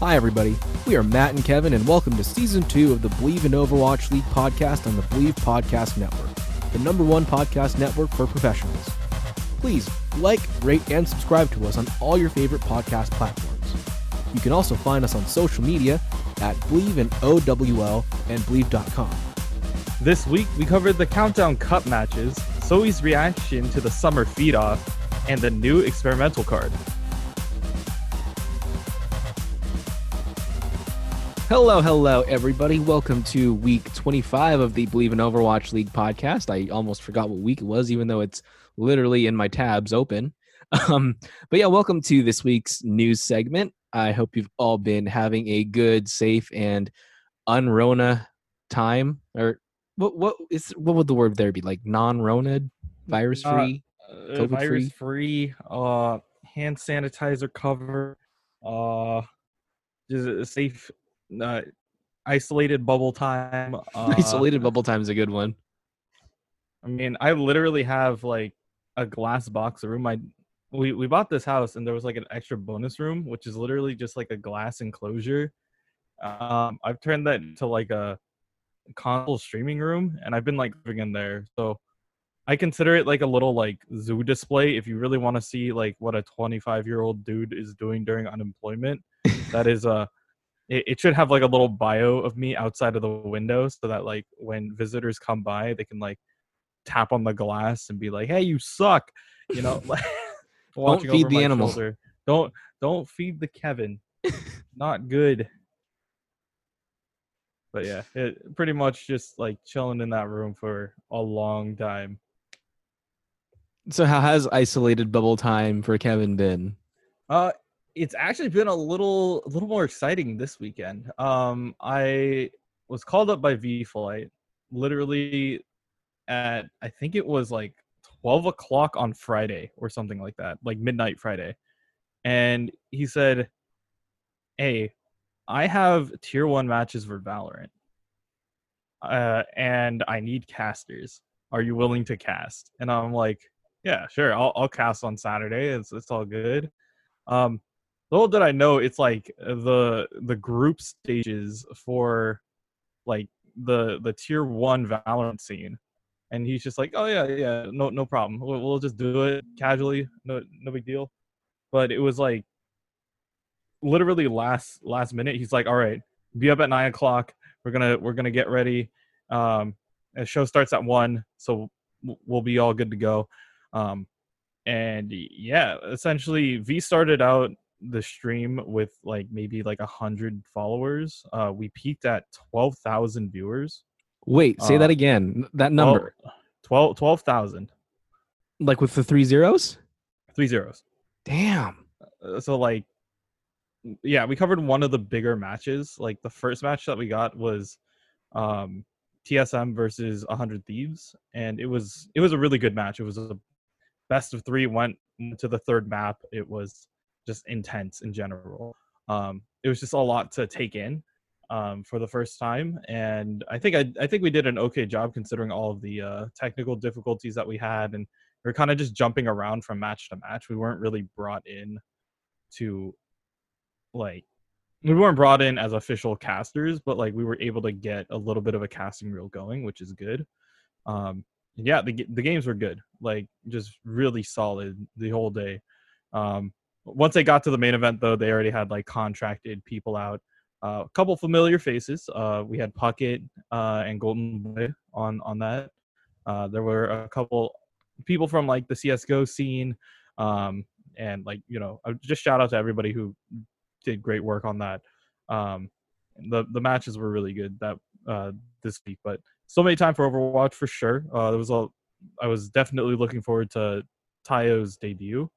Hi, everybody. We are Matt and Kevin, and welcome to season two of the Believe in Overwatch League podcast on the Believe Podcast Network, the number one podcast network for professionals. Please like, rate, and subscribe to us on all your favorite podcast platforms. You can also find us on social media at Believe in OWL and Believe.com. This week, we covered the Countdown Cup matches, Soe's reaction to the summer feed off, and the new experimental card. Hello, hello, everybody. Welcome to week 25 of the Believe in Overwatch League podcast. I almost forgot what week it was, even though it's literally in my tabs open. Um, but yeah, welcome to this week's news segment. I hope you've all been having a good, safe, and unrona time. Or what? What is? What would the word there be? Like non-rona, virus free, Uh, COVID virus free, uh, hand sanitizer cover, uh, just a safe, uh, isolated bubble time. Uh, isolated bubble time is a good one. I mean, I literally have like a glass box room. I we we bought this house and there was like an extra bonus room, which is literally just like a glass enclosure. Um, I've turned that into like a console streaming room, and I've been like living in there. So I consider it like a little like zoo display. If you really want to see like what a 25 year old dude is doing during unemployment, that is uh it, it should have like a little bio of me outside of the window so that like when visitors come by they can like tap on the glass and be like hey you suck you know don't feed the animals shoulder. don't don't feed the kevin not good but yeah it pretty much just like chilling in that room for a long time So, how has isolated bubble time for Kevin been? Uh, it's actually been a little, a little more exciting this weekend. Um, I was called up by V Flight, literally at I think it was like twelve o'clock on Friday or something like that, like midnight Friday, and he said, "Hey, I have tier one matches for Valorant, uh, and I need casters. Are you willing to cast?" And I'm like, "Yeah, sure. I'll I'll cast on Saturday. It's it's all good." Um, little did I know it's like the the group stages for like the the tier one Valorant scene, and he's just like, "Oh yeah, yeah, no no problem. We'll, we'll just do it casually. No no big deal." But it was like literally last last minute. He's like, "All right, be up at nine o'clock. We're gonna we're gonna get ready. Um, the show starts at one, so we'll be all good to go." Um, and yeah, essentially, V started out the stream with like maybe like a hundred followers. Uh, we peaked at twelve thousand viewers. Wait, say that Uh, again. That number, 12 12,000. like with the three zeros. Three zeros. Damn. Uh, So like, yeah, we covered one of the bigger matches. Like the first match that we got was um, TSM versus 100 Thieves, and it was it was a really good match. It was a best of three. Went to the third map. It was just intense in general. Um, it was just a lot to take in um, for the first time, and I think I, I think we did an okay job considering all of the uh, technical difficulties that we had, and we are kind of just jumping around from match to match. We weren't really brought in to like we weren't brought in as official casters, but like we were able to get a little bit of a casting reel going, which is good. Um, yeah, the the games were good, like just really solid the whole day. Um, once they got to the main event, though, they already had like contracted people out. Uh, a couple familiar faces. Uh, we had Puckett uh, and Goldenboy on on that. Uh, there were a couple people from like the CS:GO scene, um, and like you know, uh, just shout out to everybody who did great work on that. Um, the the matches were really good that uh, this week, but so many time for Overwatch for sure. There was a, I was definitely looking forward to Tayo's debut.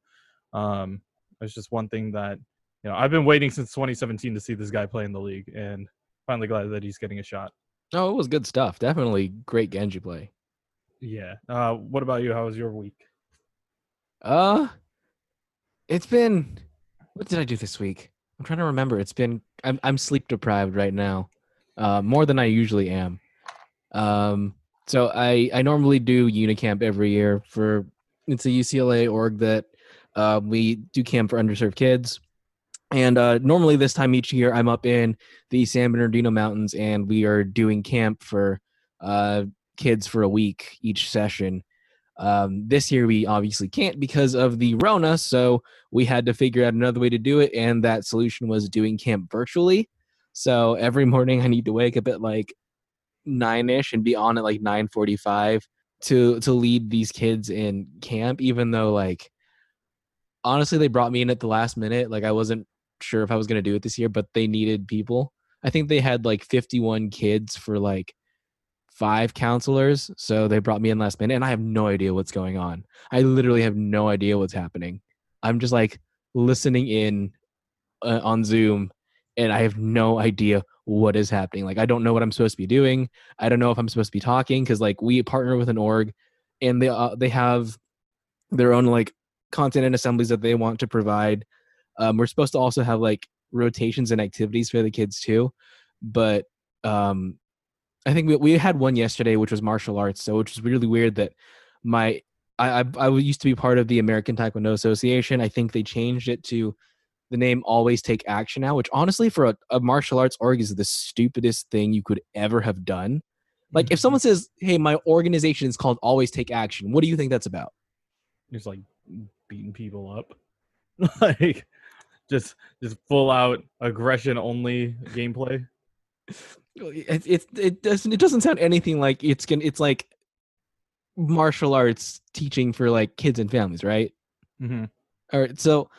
Um, it's just one thing that you know I've been waiting since 2017 to see this guy play in the league, and finally glad that he's getting a shot. Oh, it was good stuff. Definitely great Genji play. Yeah. Uh, what about you? How was your week? Uh, it's been. What did I do this week? I'm trying to remember. It's been. I'm I'm sleep deprived right now, uh, more than I usually am. Um, so I I normally do Unicamp every year for it's a UCLA org that uh, we do camp for underserved kids. And uh, normally this time each year, I'm up in the San Bernardino Mountains, and we are doing camp for uh, kids for a week each session. Um, this year we obviously can't because of the Rona, so we had to figure out another way to do it, and that solution was doing camp virtually. So every morning I need to wake up at like nine ish and be on at like nine forty five to to lead these kids in camp, even though like honestly they brought me in at the last minute. Like I wasn't sure if I was gonna do it this year, but they needed people. I think they had like fifty one kids for like five counselors. So they brought me in last minute and I have no idea what's going on. I literally have no idea what's happening. I'm just like listening in uh, on Zoom and I have no idea what is happening. Like I don't know what I'm supposed to be doing. I don't know if I'm supposed to be talking cuz like we partner with an org and they uh, they have their own like content and assemblies that they want to provide. Um, we're supposed to also have like rotations and activities for the kids too, but um, I think we, we had one yesterday, which was martial arts. So, which is really weird that my I, I I used to be part of the American Taekwondo Association. I think they changed it to the name Always Take Action now, which honestly for a, a martial arts org is the stupidest thing you could ever have done. Like if someone says, "Hey, my organization is called Always Take Action," what do you think that's about? it's like beating people up, like just just full out aggression only gameplay. It, it it doesn't it doesn't sound anything like it's gonna it's like martial arts teaching for like kids and families right? Mm-hmm. all right so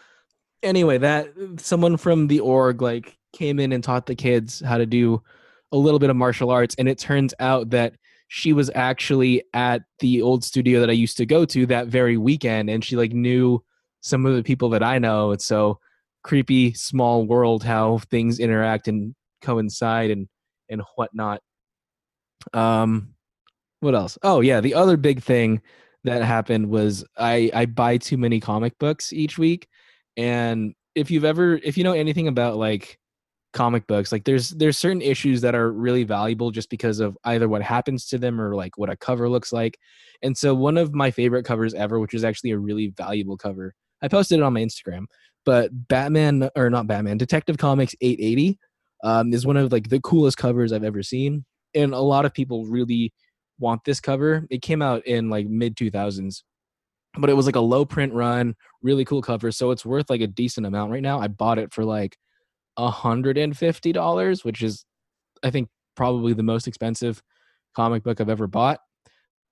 anyway that someone from the org like came in and taught the kids how to do a little bit of martial arts and it turns out that she was actually at the old studio that i used to go to that very weekend and she like knew some of the people that i know It's so creepy small world how things interact and coincide and and whatnot. Um, what else? Oh yeah, the other big thing that happened was I I buy too many comic books each week, and if you've ever if you know anything about like comic books like there's there's certain issues that are really valuable just because of either what happens to them or like what a cover looks like and so one of my favorite covers ever which is actually a really valuable cover i posted it on my instagram but batman or not batman detective comics 880 um, is one of like the coolest covers I've ever seen, and a lot of people really want this cover. It came out in like mid 2000s, but it was like a low print run, really cool cover, so it's worth like a decent amount right now. I bought it for like a hundred and fifty dollars, which is I think probably the most expensive comic book I've ever bought.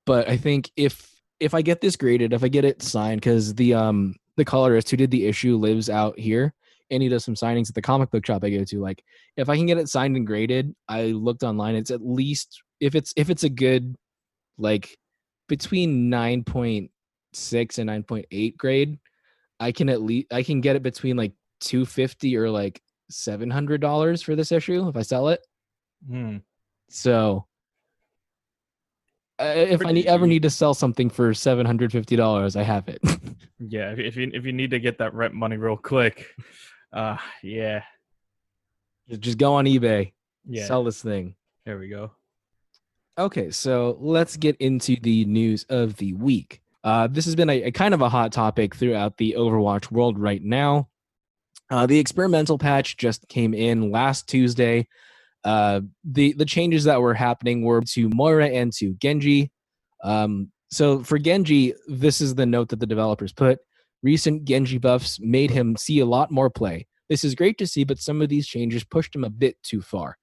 But I think if if I get this graded, if I get it signed, because the um the colorist who did the issue lives out here, and he does some signings at the comic book shop I go to. Like if I can get it signed and graded, I looked online. It's at least if it's if it's a good like between nine point six and nine point eight grade, I can at least I can get it between like two fifty or like seven hundred dollars for this issue if I sell it. Hmm. So uh, if I need, ever need to sell something for seven hundred fifty dollars, I have it. yeah, if, if you if you need to get that rent money real quick, uh, yeah. Just go on eBay. Yeah. Sell this thing. There we go. Okay, so let's get into the news of the week. Uh, this has been a, a, kind of a hot topic throughout the Overwatch world right now. Uh, the experimental patch just came in last Tuesday. Uh, the the changes that were happening were to Moira and to Genji. Um, so for Genji, this is the note that the developers put. Recent Genji buffs made him see a lot more play. This is great to see, but some of these changes pushed him a bit too far.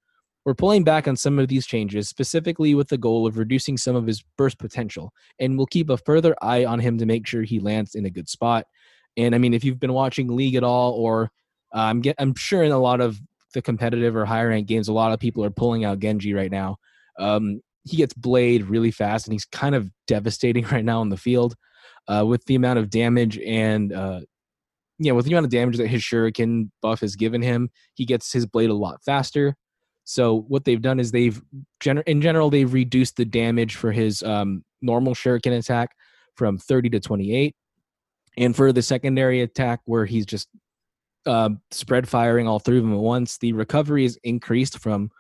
We're pulling back on some of these changes, specifically with the goal of reducing some of his burst potential, and we'll keep a further eye on him to make sure he lands in a good spot. And I mean, if you've been watching League at all, or uh, I'm get, I'm sure in a lot of the competitive or higher ranked games, a lot of people are pulling out Genji right now. Um, he gets blade really fast, and he's kind of devastating right now on the field uh, with the amount of damage and uh, yeah, with the amount of damage that his shuriken buff has given him, he gets his blade a lot faster. So what they've done is they've gener- in general they've reduced the damage for his um, normal shuriken attack from 30 to 28, and for the secondary attack where he's just uh, spread firing all three of them at once, the recovery is increased from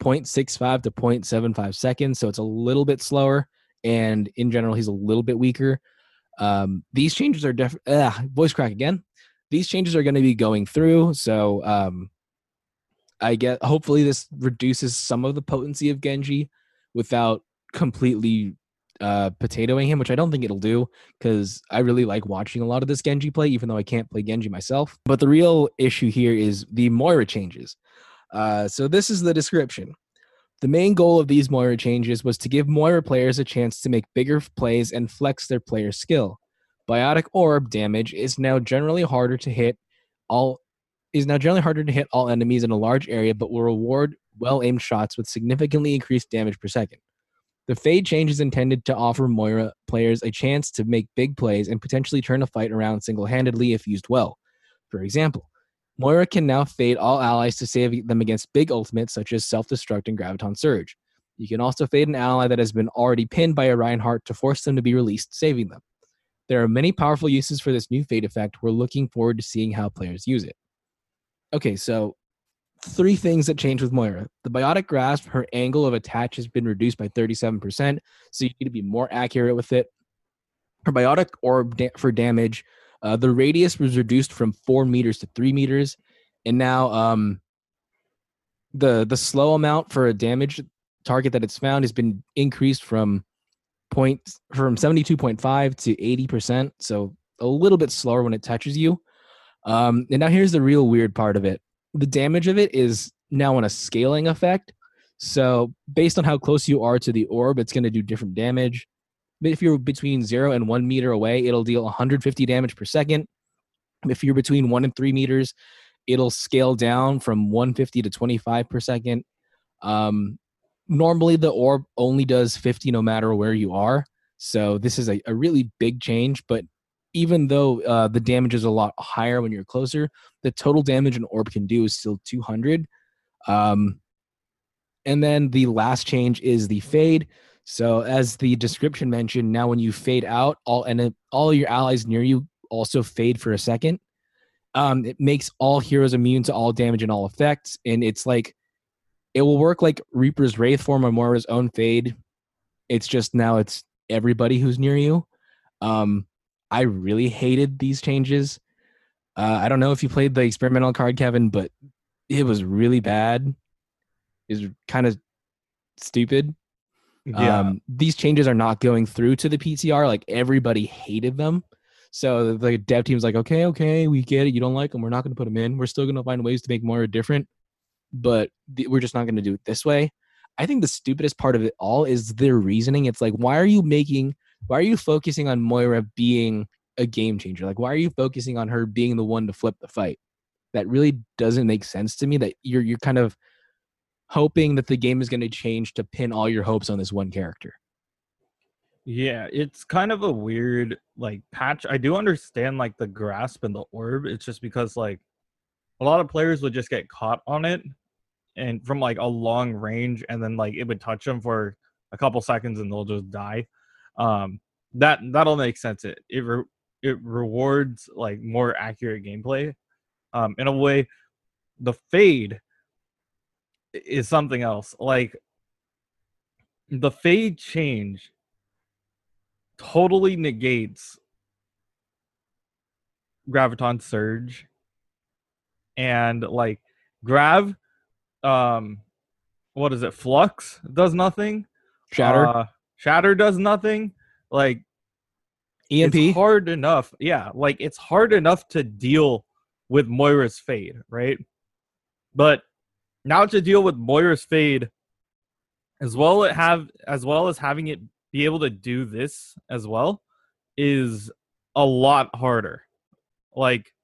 0.65 to 0.75 seconds, so it's a little bit slower, and in general he's a little bit weaker. Um, these changes are definitely voice crack again. these changes are going to be going through. So um, I get hopefully this reduces some of the potency of Genji without completely uh, potatoing him, which I don't think it'll do because I really like watching a lot of this Genji play, even though I can't play Genji myself. But the real issue here is the Moira changes. Uh, so this is the description. The main goal of these Moira changes was to give Moira players a chance to make bigger plays and flex their player skill. Biotic orb damage is now generally harder to hit all is now generally harder to hit all enemies in a large area, but will reward well aimed shots with significantly increased damage per second. The Fade change is intended to offer Moira players a chance to make big plays and potentially turn a fight around single handedly if used well. For example, Moira can now fade all allies to save them against big ultimates such as Self Destruct and Graviton Surge. You can also fade an ally that has been already pinned by a Reinhardt to force them to be released, saving them. There are many powerful uses for this new fade effect. We're looking forward to seeing how players use it. Okay, so three things that change with Moira. The biotic grasp, her angle of attach has been reduced by 37%, so you need to be more accurate with it. Her biotic orb da- for damage, uh, the radius was reduced from four meters to three meters, and now um, the the slow amount for a damage target that it's found has been increased from point from 72.5 to 80%, so a little bit slower when it touches you. Um, and now here's the real weird part of it the damage of it is now on a scaling effect. So based on how close you are to the orb, it's going to do different damage. If you're between zero and one meter away, it'll deal 150 damage per second. If you're between one and three meters, it'll scale down from 150 to 25 per second. Um, normally, the orb only does 50 no matter where you are. So this is a, a really big change, but even though uh, the damage is a lot higher when you're closer, the total damage an orb can do is still 200. Um, and then the last change is the fade. So as the description mentioned, now when you fade out, all and all your allies near you also fade for a second. Um, it makes all heroes immune to all damage and all effects, and it's like it will work like Reaper's Wraith form or Moira's own fade. It's just now it's everybody who's near you. Um, I really hated these changes. Uh, I don't know if you played the experimental card, Kevin, but it was really bad. Is kind of stupid. Yeah. Um, these changes are not going through to the PTR. Like everybody hated them. So the dev team's like, okay, okay, we get it. You don't like them. We're not going to put them in. We're still going to find ways to make more different, but th- we're just not going to do it this way. I think the stupidest part of it all is their reasoning. It's like, why are you making why are you focusing on Moira being a game changer? Like, why are you focusing on her being the one to flip the fight? That really doesn't make sense to me. That you're you're kind of hoping that the game is going to change to pin all your hopes on this one character. Yeah, it's kind of a weird like patch. I do understand like the grasp and the orb. It's just because like a lot of players would just get caught on it and from like a long range and then like it would touch them for a couple seconds and they'll just die um, that that'll make sense. It it re- it rewards like more accurate gameplay. Um, in a way, the fade is something else. Like the fade change totally negates graviton surge and like grav um what is it flux does nothing shatter uh, Shatter does nothing. Like EMP it's hard enough. Yeah, like it's hard enough to deal with Moira's fade, right? But now to deal with Moira's fade as well as have as well as having it be able to do this as well is a lot harder. Like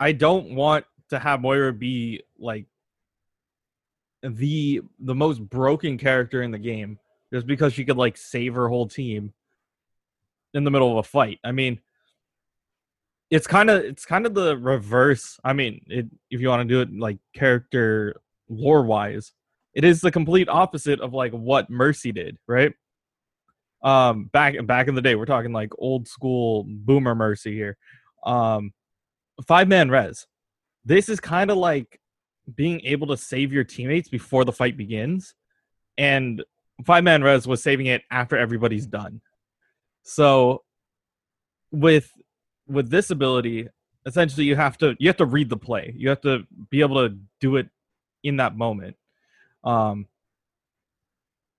I don't want to have Moira be like the the most broken character in the game just because she could like save her whole team in the middle of a fight. I mean, it's kind of it's kind of the reverse. I mean, it, if you want to do it like character lore wise, it is the complete opposite of like what Mercy did, right? Um, back back in the day, we're talking like old school boomer Mercy here. Um, five man res. This is kind of like being able to save your teammates before the fight begins, and five man res was saving it after everybody's done. So with with this ability, essentially you have to you have to read the play. You have to be able to do it in that moment. Um,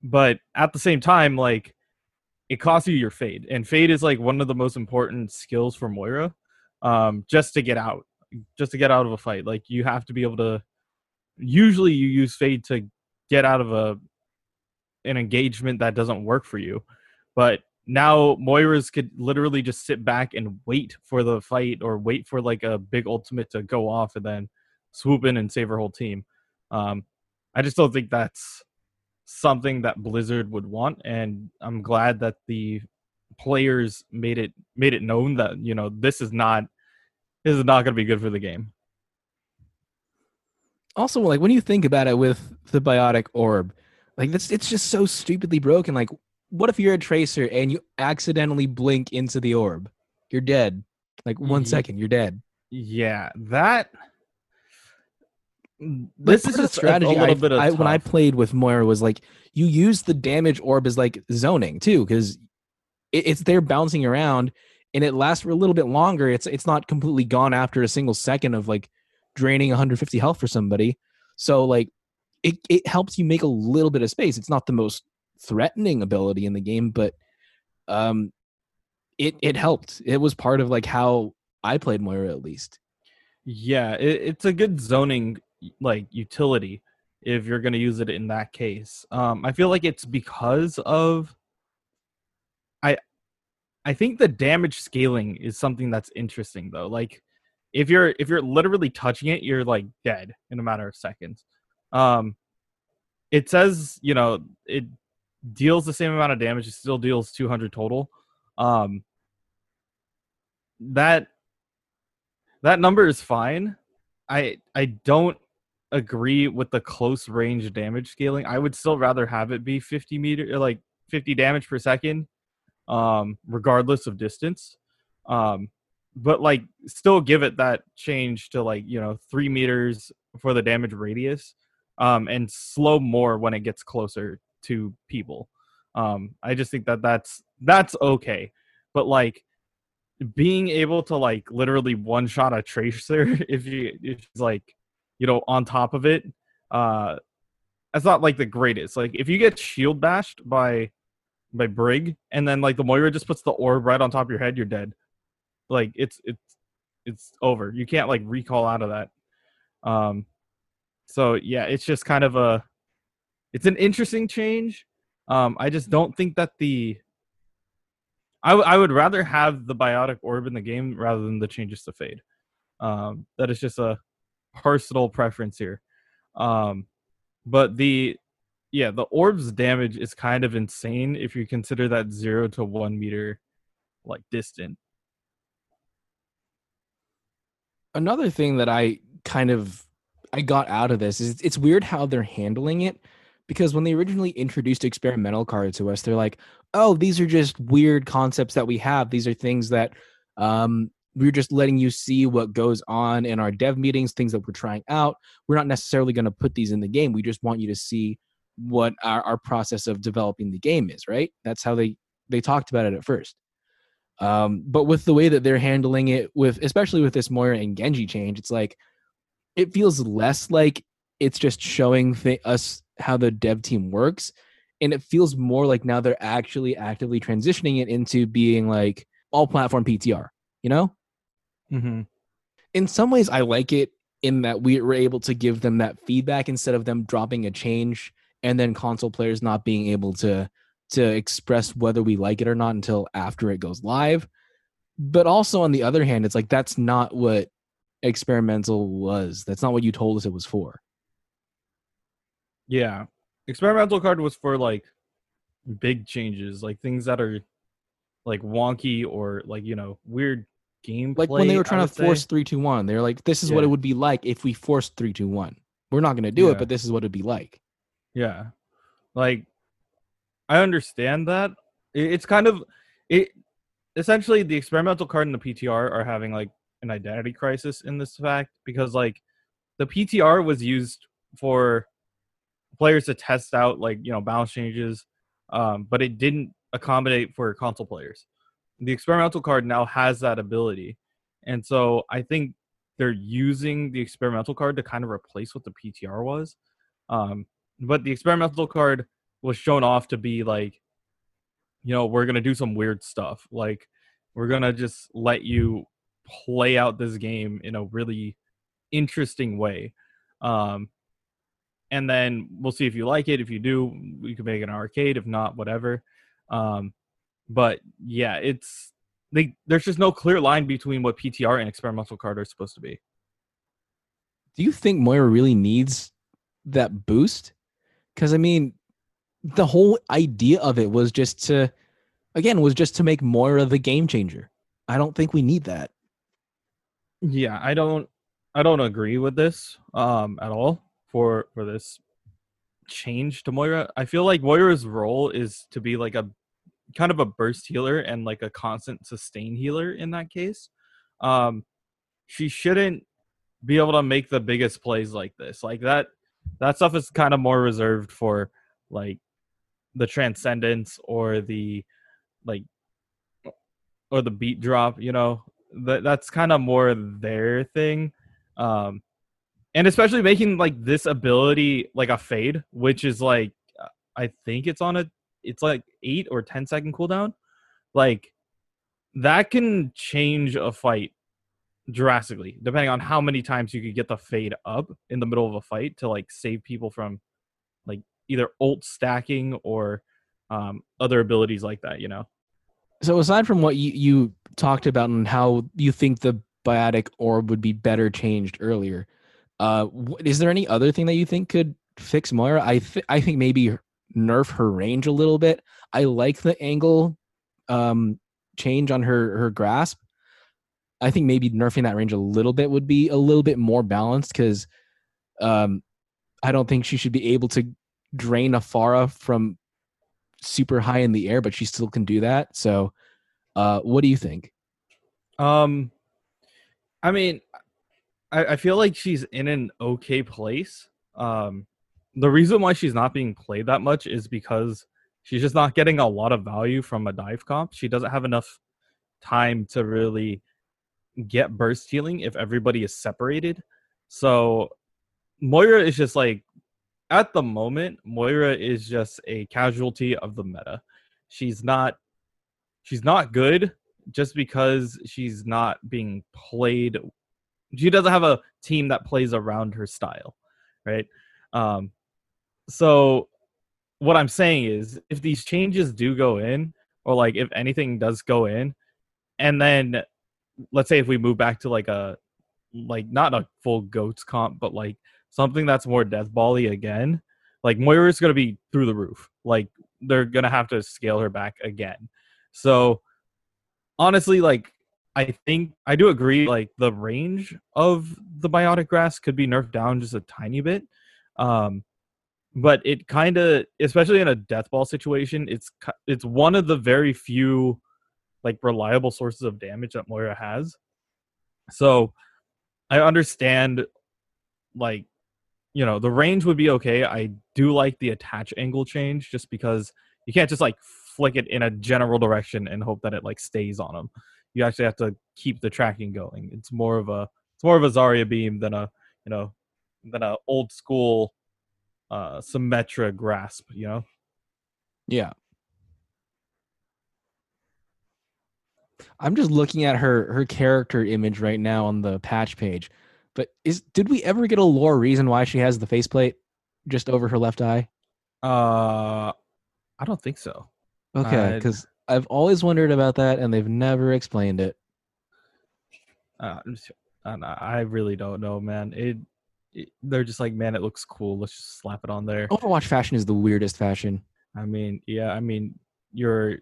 but at the same time, like it costs you your fade, and fade is like one of the most important skills for Moira. Um, just to get out, just to get out of a fight, like you have to be able to. Usually, you use fade to get out of a an engagement that doesn't work for you, but now Moira's could literally just sit back and wait for the fight or wait for like a big ultimate to go off and then swoop in and save her whole team. Um, I just don't think that's something that Blizzard would want, and I'm glad that the players made it made it known that you know this is not this is not going to be good for the game. Also, like when you think about it with the biotic orb, like that's it's just so stupidly broken. Like, what if you're a tracer and you accidentally blink into the orb? You're dead. Like one Ye- second, you're dead. Yeah, that. Mm, but This is of the just a- strategy. a little I, bit of I, when I played with Moira was like you use the damage orb as like zoning too, because it, it's there bouncing around and it lasts for a little bit longer. It's it's not completely gone after a single second of like draining 150 health for somebody. So like it it helps you make a little bit of space. It's not the most threatening ability in the game, but um it it helped. It was part of like how I played Moira at least. Yeah, it, it's a good zoning like utility if you're going to use it in that case. Um, I feel like it's because of I I think the damage scaling is something that's interesting though. Like if you're if you're literally touching it, you're like dead in a matter of seconds. Um, it says you know it deals the same amount of damage. It still deals 200 total. Um, that that number is fine. I I don't agree with the close range damage scaling. I would still rather have it be 50 meter like 50 damage per second, um, regardless of distance. Um, but like still give it that change to like you know three meters for the damage radius, um, and slow more when it gets closer to people. Um, I just think that that's that's okay, but like being able to like literally one shot a tracer if you if it's like you know on top of it uh that's not like the greatest. Like if you get shield bashed by by brig and then like the moira just puts the orb right on top of your head you're dead. Like it's it's it's over. You can't like recall out of that. Um so yeah it's just kind of a it's an interesting change um i just don't think that the I, w- I would rather have the biotic orb in the game rather than the changes to fade. Um, that is just a personal preference here. Um, but the yeah, the orb's damage is kind of insane if you consider that zero to one meter like distant. another thing that I kind of I got out of this is it's weird how they're handling it because when they originally introduced experimental cards to us, they're like, "Oh, these are just weird concepts that we have. These are things that um, we're just letting you see what goes on in our dev meetings, things that we're trying out. We're not necessarily going to put these in the game. We just want you to see what our, our process of developing the game is. Right? That's how they they talked about it at first. Um, but with the way that they're handling it, with especially with this Moira and Genji change, it's like it feels less like it's just showing th- us how the dev team works, and it feels more like now they're actually actively transitioning it into being like all platform PTR. You know, Mm-hmm. in some ways, I like it in that we were able to give them that feedback instead of them dropping a change and then console players not being able to to express whether we like it or not until after it goes live. But also on the other hand, it's like that's not what experimental was. That's not what you told us it was for. Yeah, experimental card was for like big changes, like things that are like wonky or like you know weird gameplay. Like when they were trying to say. force three two one, they're like, this is what it would be like if we forced three two one. We're not gonna do Yeah. it, but this is what it'd be like. Yeah. Like I understand that. It's kind of it essentially the experimental card and the PTR are having like an identity crisis in this fact because like the PTR was used for players to test out like, you know, balance changes um but it didn't accommodate for console players. The experimental card now has that ability And so I think they're using the experimental card to kind of replace what the PTR was. Um, but the experimental card was shown off to be like, you know, we're gonna do some weird stuff. Like we're gonna just let you play out this game in a really interesting way. Um, and then we'll see if you like it. If you do, we can make an arcade. If not, whatever. Um, but yeah, it's they. There's just no clear line between what PTR and experimental card are supposed to be. Do you think Moira really needs that boost? Because I mean, the whole idea of it was just to, again, was just to make Moira the game changer. I don't think we need that. Yeah, I don't. I don't agree with this um, at all for for this change to Moira. I feel like Moira's role is to be like a kind of a burst healer and like a constant sustain healer in that case. Um, she shouldn't be able to make the biggest plays like this. Like that that stuff is kind of more reserved for like the transcendence or the like or the beat drop, you know. That that's kind of more their thing. Um and especially making like this ability like a fade, which is like I think it's on a it's like 8 or ten second cooldown. Like that can change a fight drastically depending on how many times you could get the fade up in the middle of a fight to like save people from like either ult stacking or um, other abilities like that you know so aside from what you, you talked about and how you think the biotic orb would be better changed earlier uh is there any other thing that you think could fix moira? I th- i think maybe nerf her range a little bit. I like the angle um change on her her grasp. I think maybe nerfing that range a little bit would be a little bit more balanced because um, I don't think she should be able to drain a Pharah from super high in the air, but she still can do that. So, uh, what do you think? Um, I mean, I, I feel like she's in an okay place. Um, the reason why she's not being played that much is because she's just not getting a lot of value from a dive comp. She doesn't have enough time to really get burst healing if everybody is separated. So Moira is just like at the moment, Moira is just a casualty of the meta. She's not she's not good just because she's not being played she doesn't have a team that plays around her style, right? Um so what I'm saying is if these changes do go in or like if anything does go in and then let's say if we move back to like a like not a full goats comp, but like something that's more death bally again, like Moira's gonna be through the roof. Like they're gonna have to scale her back again. So honestly, like I think I do agree. Like the range of the biotic grasp could be nerfed down just a tiny bit. Um, but it kind of, especially in a death ball situation, it's it's one of the very few like reliable sources of damage that Moira has. So I understand like you know the range would be okay. I do like the attach angle change just because you can't just like flick it in a general direction and hope that it like stays on them. You actually have to keep the tracking going. It's more of a it's more of a Zarya beam than a you know than a old school uh Symmetra grasp, you know? Yeah. I'm just looking at her her character image right now on the patch page. But is did we ever get a lore reason why she has the faceplate just over her left eye? Uh I don't think so. Okay, because I've always wondered about that, and they've never explained it. Uh, I really don't know, man. It, it, they're just like, man, it looks cool. Let's just slap it on there. Overwatch fashion is the weirdest fashion. I mean, yeah, I mean, you're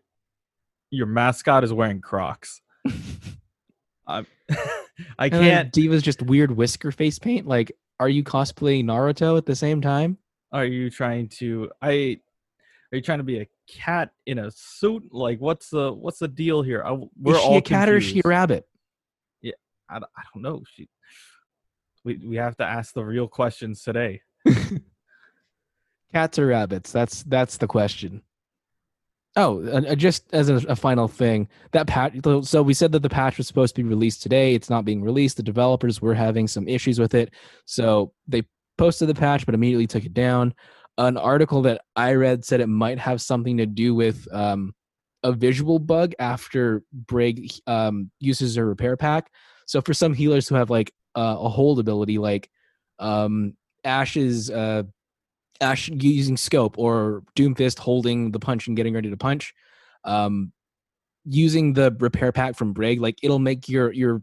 your mascot is wearing Crocs. I, I can't. D.Va's just weird whisker face paint. Like, are you cosplaying Naruto at the same time? Are you trying to? I are you trying to be a cat in a suit? Like, what's the what's the deal here? I, we're is she all a cat confused. or is she a rabbit? Yeah, I, I don't know. She. We we have to ask the real questions today. Cats or rabbits? That's that's the question. Oh, uh, just as a, a, final thing, that patch. So we said that the patch was supposed to be released today. It's not being released. The developers were having some issues with it, so they posted the patch, but immediately took it down. An article that I read said it might have something to do with um, a visual bug after Brig um, uses a repair pack. So for some healers who have like uh, a hold ability, like um, Ash's uh, Ashe using scope or Doomfist holding the punch and getting ready to punch. Um, using the repair pack from Brig, like it'll make your your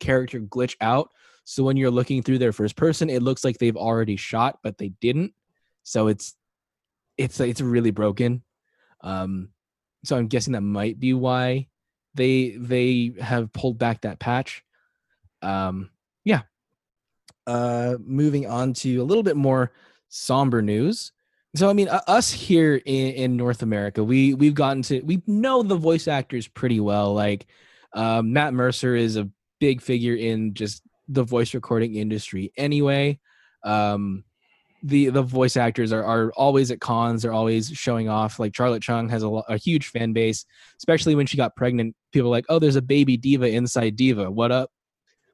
character glitch out. So when you're looking through their first person, it looks like they've already shot, but they didn't. So it's it's it's really broken. Um, so I'm guessing that might be why they they have pulled back that patch. Um, yeah. Uh, moving on to a little bit more somber news. So I mean, uh, us here in, in North America, we we've gotten to we know the voice actors pretty well. Like um, Matt Mercer is a big figure in just the voice recording industry. Anyway, um, the the voice actors are, are always at cons. They're always showing off. Like Charlotte Chung has a, a huge fan base, especially when she got pregnant. People are like, oh, there's a baby D.Va inside D.Va. What up?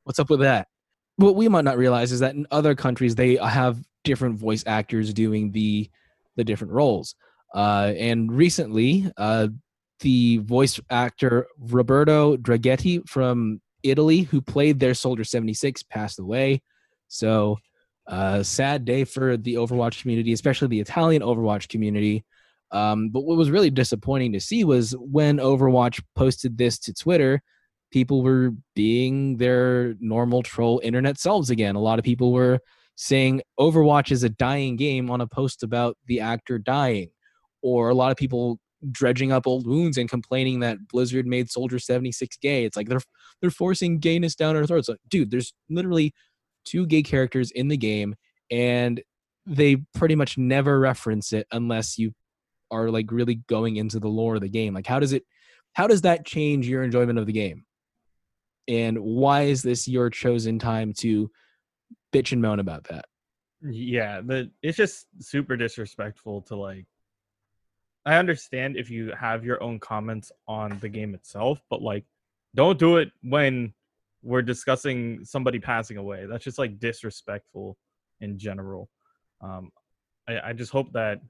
What's up with that? What we might not realize is that in other countries they have different voice actors doing the the different roles. Uh, and recently, uh, the voice actor Roberto Draghetti from Italy, who played their Soldier 76, passed away. So, uh, sad day for the Overwatch community, especially the Italian Overwatch community. Um, but what was really disappointing to see was when Overwatch posted this to Twitter, people were being their normal troll internet selves again. A lot of people were saying Overwatch is a dying game on a post about the actor dying, or a lot of people dredging up old wounds and complaining that Blizzard made Soldier 76 gay. It's like they're they're forcing gayness down our throats. Like, dude, there's literally two gay characters in the game and they pretty much never reference it unless you are like really going into the lore of the game. Like how does it how does that change your enjoyment of the game? And why is this your chosen time to bitch and moan about that. Yeah, but it's just super disrespectful to like. I understand if you have your own comments on the game itself, but like, don't do it when we're discussing somebody passing away. That's just like disrespectful in general. Um, I, I just hope that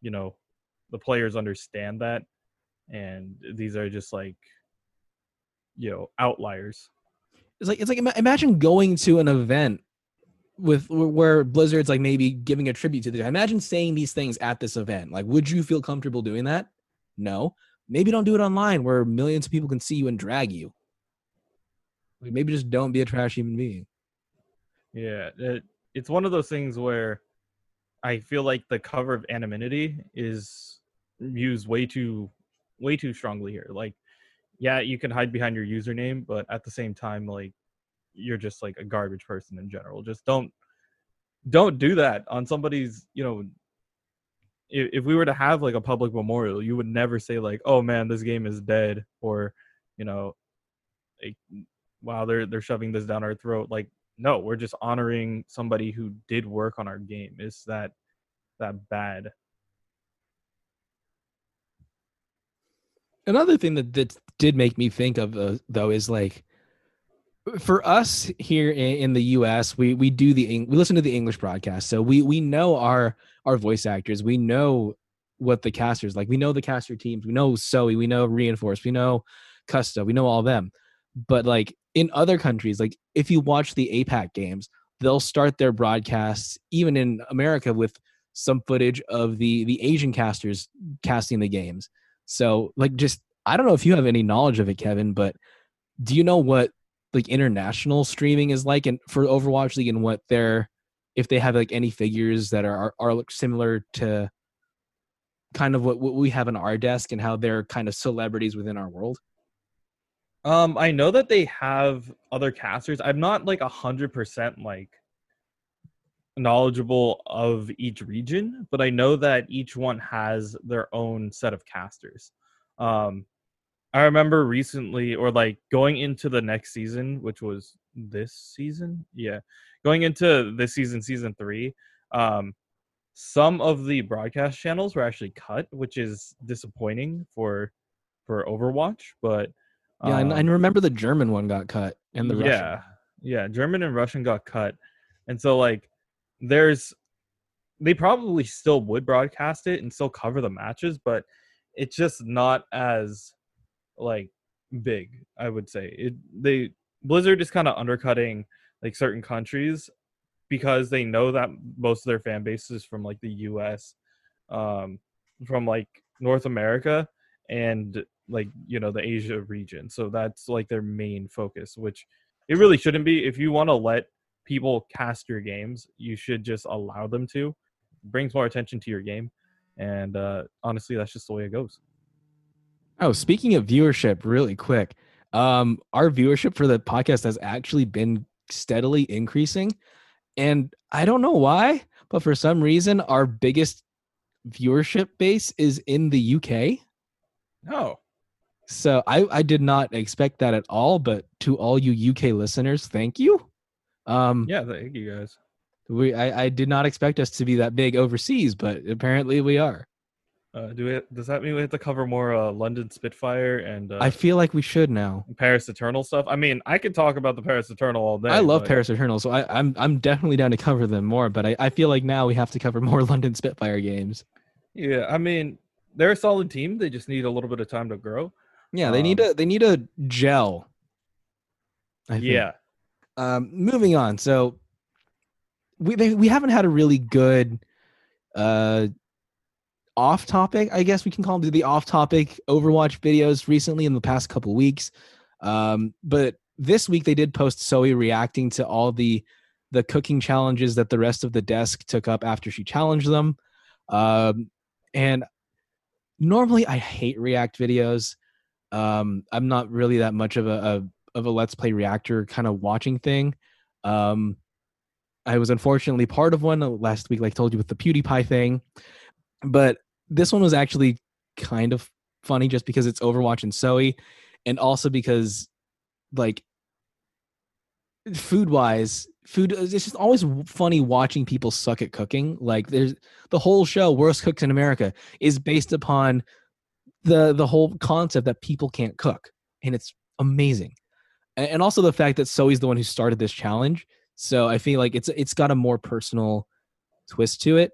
you know the players understand that, and these are just like you know outliers. It's like it's like imagine going to an event with where Blizzard's like maybe giving a tribute to the imagine saying these things at this event. Like, would you feel comfortable doing that? No. Maybe don't do it online where millions of people can see you and drag you. Like maybe just don't be a trash human being. Yeah, it, it's one of those things where I feel like the cover of anonymity is used way too way too strongly here. Like, yeah, you can hide behind your username, but at the same time, like you're just like a garbage person in general. Just don't don't do that on somebody's, you know, if, if we were to have like a public memorial, you would never say like, "Oh man, this game is dead," or, you know, like, "Wow, they're they're shoving this down our throat." Like, no, we're just honoring somebody who did work on our game. Is that that bad? Another thing that, that did make me think of uh, though is like for us here in, the U.S., we we do the we listen to the English broadcast, so we we know our our voice actors. We know what the casters like. We know the caster teams. We know Soe. We know Reinforce. We know Custa. We know all them. But like in other countries, like if you watch the APAC games, they'll start their broadcasts even in America with some footage of the the Asian casters casting the games. So like just I don't know if you have any knowledge of it, Kevin, but do you know what like international streaming is like and for Overwatch League and what they're if they have like any figures that are are, are similar to kind of what, what we have in our desk and how they're kind of celebrities within our world? Um, I know that they have other casters. I'm not like a hundred percent like knowledgeable of each region, but I know that each one has their own set of casters. Um, I remember recently, or like going into the next season, which was this season. Yeah, going into this season, season three. Um, some of the broadcast channels were actually cut, which is disappointing for for Overwatch. But Yeah, and I um, remember the German one got cut and the yeah, Russian. yeah, German and Russian got cut, and so like there's they probably still would broadcast it and still cover the matches, but it's just not as like big. I would say it. They Blizzard is kind of undercutting like certain countries because they know that most of their fan base is from like the U.S., um, from like North America, and like you know the Asia region. So that's like their main focus, which it really shouldn't be. If you want to let people cast your games, you should just allow them to. brings more attention to your game, and uh, honestly, that's just the way it goes. Oh, speaking of viewership, really quick, um, our viewership for the podcast has actually been steadily increasing, and I don't know why, but for some reason, our biggest viewership base is in the UK. Oh, So I, I did not expect that at all. But to all you UK listeners, thank you. Um, yeah, thank you guys. we I, I did not expect us to be that big overseas, but apparently we are. Uh, do we? Does that mean we have to cover more uh, London Spitfire and uh, I feel like we should now. Paris Eternal stuff? I mean, I could talk about the Paris Eternal all day. I love but- Paris Eternal, so I, I'm I'm definitely down to cover them more. But I, I feel like now we have to cover more London Spitfire games. Yeah, I mean, they're a solid team. They just need a little bit of time to grow. Yeah, they need Um, a they need a gel. I think. Yeah, Um, moving on. So we they, we haven't had a really good uh off topic, I guess we can call them the off topic Overwatch videos recently in the past couple weeks. Um, but this week they did post Soe reacting to all the the cooking challenges that the rest of the desk took up after she challenged them. Um, and normally I hate react videos. Um, I'm not really that much of a, a of a let's play reactor kind of watching thing. Um, I was unfortunately part of one last week, like I told you with the PewDiePie thing, but this one was actually kind of funny just because it's Overwatch and Soe, and also because like food wise food it's just always funny watching people suck at cooking. Like there's the whole show worst cooks in america is based upon the the whole concept that people can't cook and it's amazing. And also the fact that Soe's the one who started this challenge so i feel like it's it's got a more personal twist to it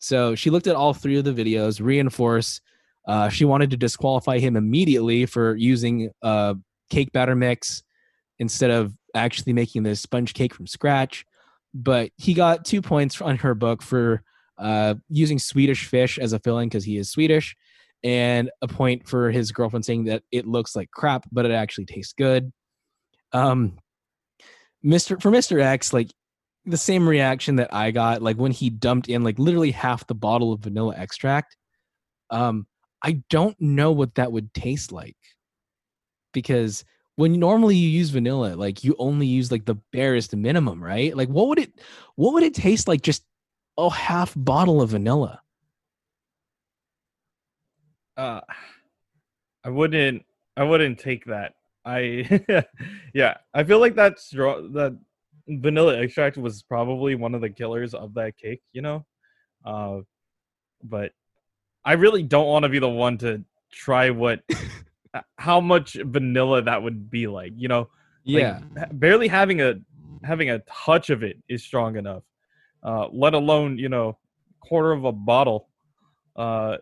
so she looked at all three of the videos reinforce uh, she wanted to disqualify him immediately for using uh, cake batter mix instead of actually making the sponge cake from scratch. But he got two points on her book for uh, using Swedish fish as a filling because he is Swedish, and a point for his girlfriend saying that it looks like crap, but it actually tastes good. Um, Mr. for Mr. X, like the same reaction that I got, like when he dumped in like literally half the bottle of vanilla extract. Um, I don't know what that would taste like because when normally you use vanilla, like you only use like the barest minimum, right? Like what would it what would it taste like just a half bottle of vanilla? uh, I wouldn't. I wouldn't take that. I yeah. I feel like that's that vanilla extract was probably one of the killers of that cake. You know, uh, but I really don't want to be the one to try what how much vanilla that would be like. You know, Yeah. ha- barely having a having a touch of it is strong enough. Uh, let alone you know quarter of a bottle. Uh,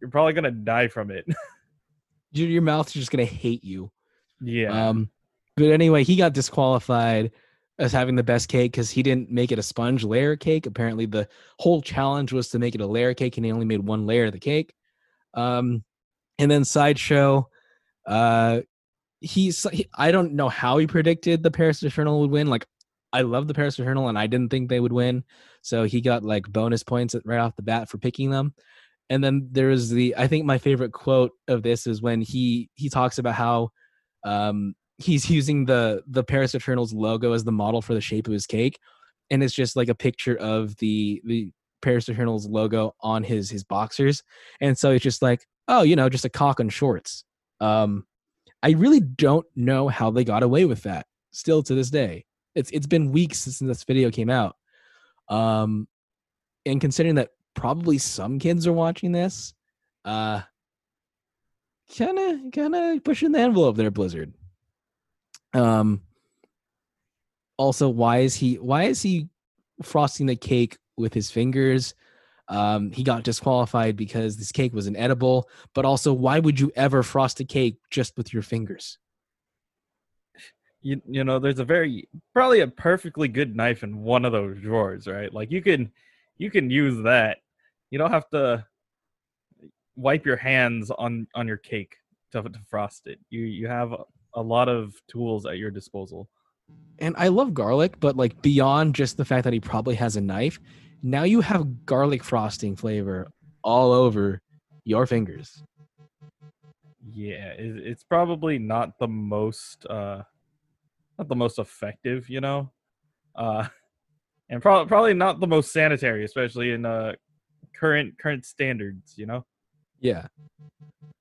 you're probably gonna die from it. your, your mouth's just gonna hate you. yeah. Um, but anyway, he got disqualified as having the best cake because he didn't make it a sponge layer cake. Apparently, the whole challenge was to make it a layer cake, and he only made one layer of the cake. Um, and then sideshow, uh, he's he, I don't know how he predicted the Paris Eternal would win. Like, I love the Paris Eternal, and I didn't think they would win, so he got like bonus points right off the bat for picking them. And then there's the I think my favorite quote of this is when he he talks about how um he's using the the Paris Eternals logo as the model for the shape of his cake, and it's just like a picture of the the Paris Eternals logo on his his boxers, and so it's just like oh you know just a cock on shorts. Um, I really don't know how they got away with that. Still to this day, it's it's been weeks since this video came out. Um, and considering that probably some kids are watching this. Uh, kind of, kind of pushing the envelope there, Blizzard. Um. Also, why is he? Why is he frosting the cake with his fingers? Um, he got disqualified because this cake was inedible. But also, why would you ever frost a cake just with your fingers? You, you know, there's a very probably a perfectly good knife in one of those drawers, right? Like you can you can use that. You don't have to wipe your hands on on your cake to, to frost it. You you have a, lot of tools at your disposal. And I love garlic, but like beyond just the fact that he probably has a knife, now you have garlic frosting flavor all over your fingers. Yeah, it's probably not the most uh not the most effective, you know. Uh and probably probably not the most sanitary, especially in uh current current standards, you know. Yeah.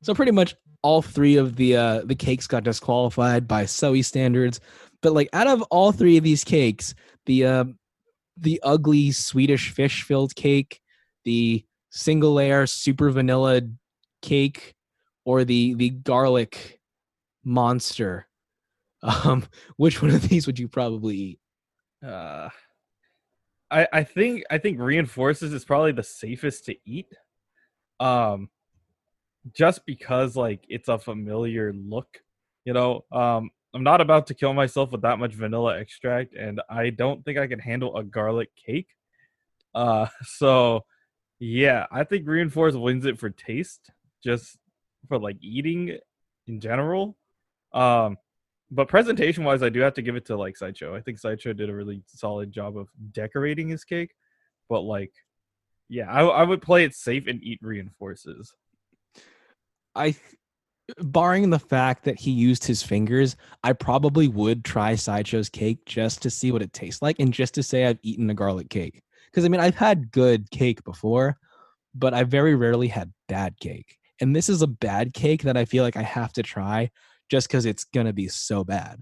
So pretty much all three of the uh the cakes got disqualified by Soe standards. But like out of all three of these cakes, the uh the ugly Swedish fish filled cake, the single layer super vanilla cake, or the the garlic monster. Um, which one of these would you probably eat? Uh I I think I think reinforces is probably the safest to eat. Um just because like it's a familiar look, you know. Um I'm not about to kill myself with that much vanilla extract, and I don't think I can handle a garlic cake. Uh, so yeah, I think Reinforce wins it for taste, just for like eating in general. Um, but presentation wise, I do have to give it to like Sideshow. I think Sideshow did a really solid job of decorating his cake, but like, yeah, I, I would play it safe and eat reinforces. I barring the fact that he used his fingers, I probably would try Sideshow's cake just to see what it tastes like and just to say I've eaten a garlic cake. Because I mean, I've had good cake before, but I very rarely had bad cake. And this is a bad cake that I feel like I have to try just because it's going to be so bad.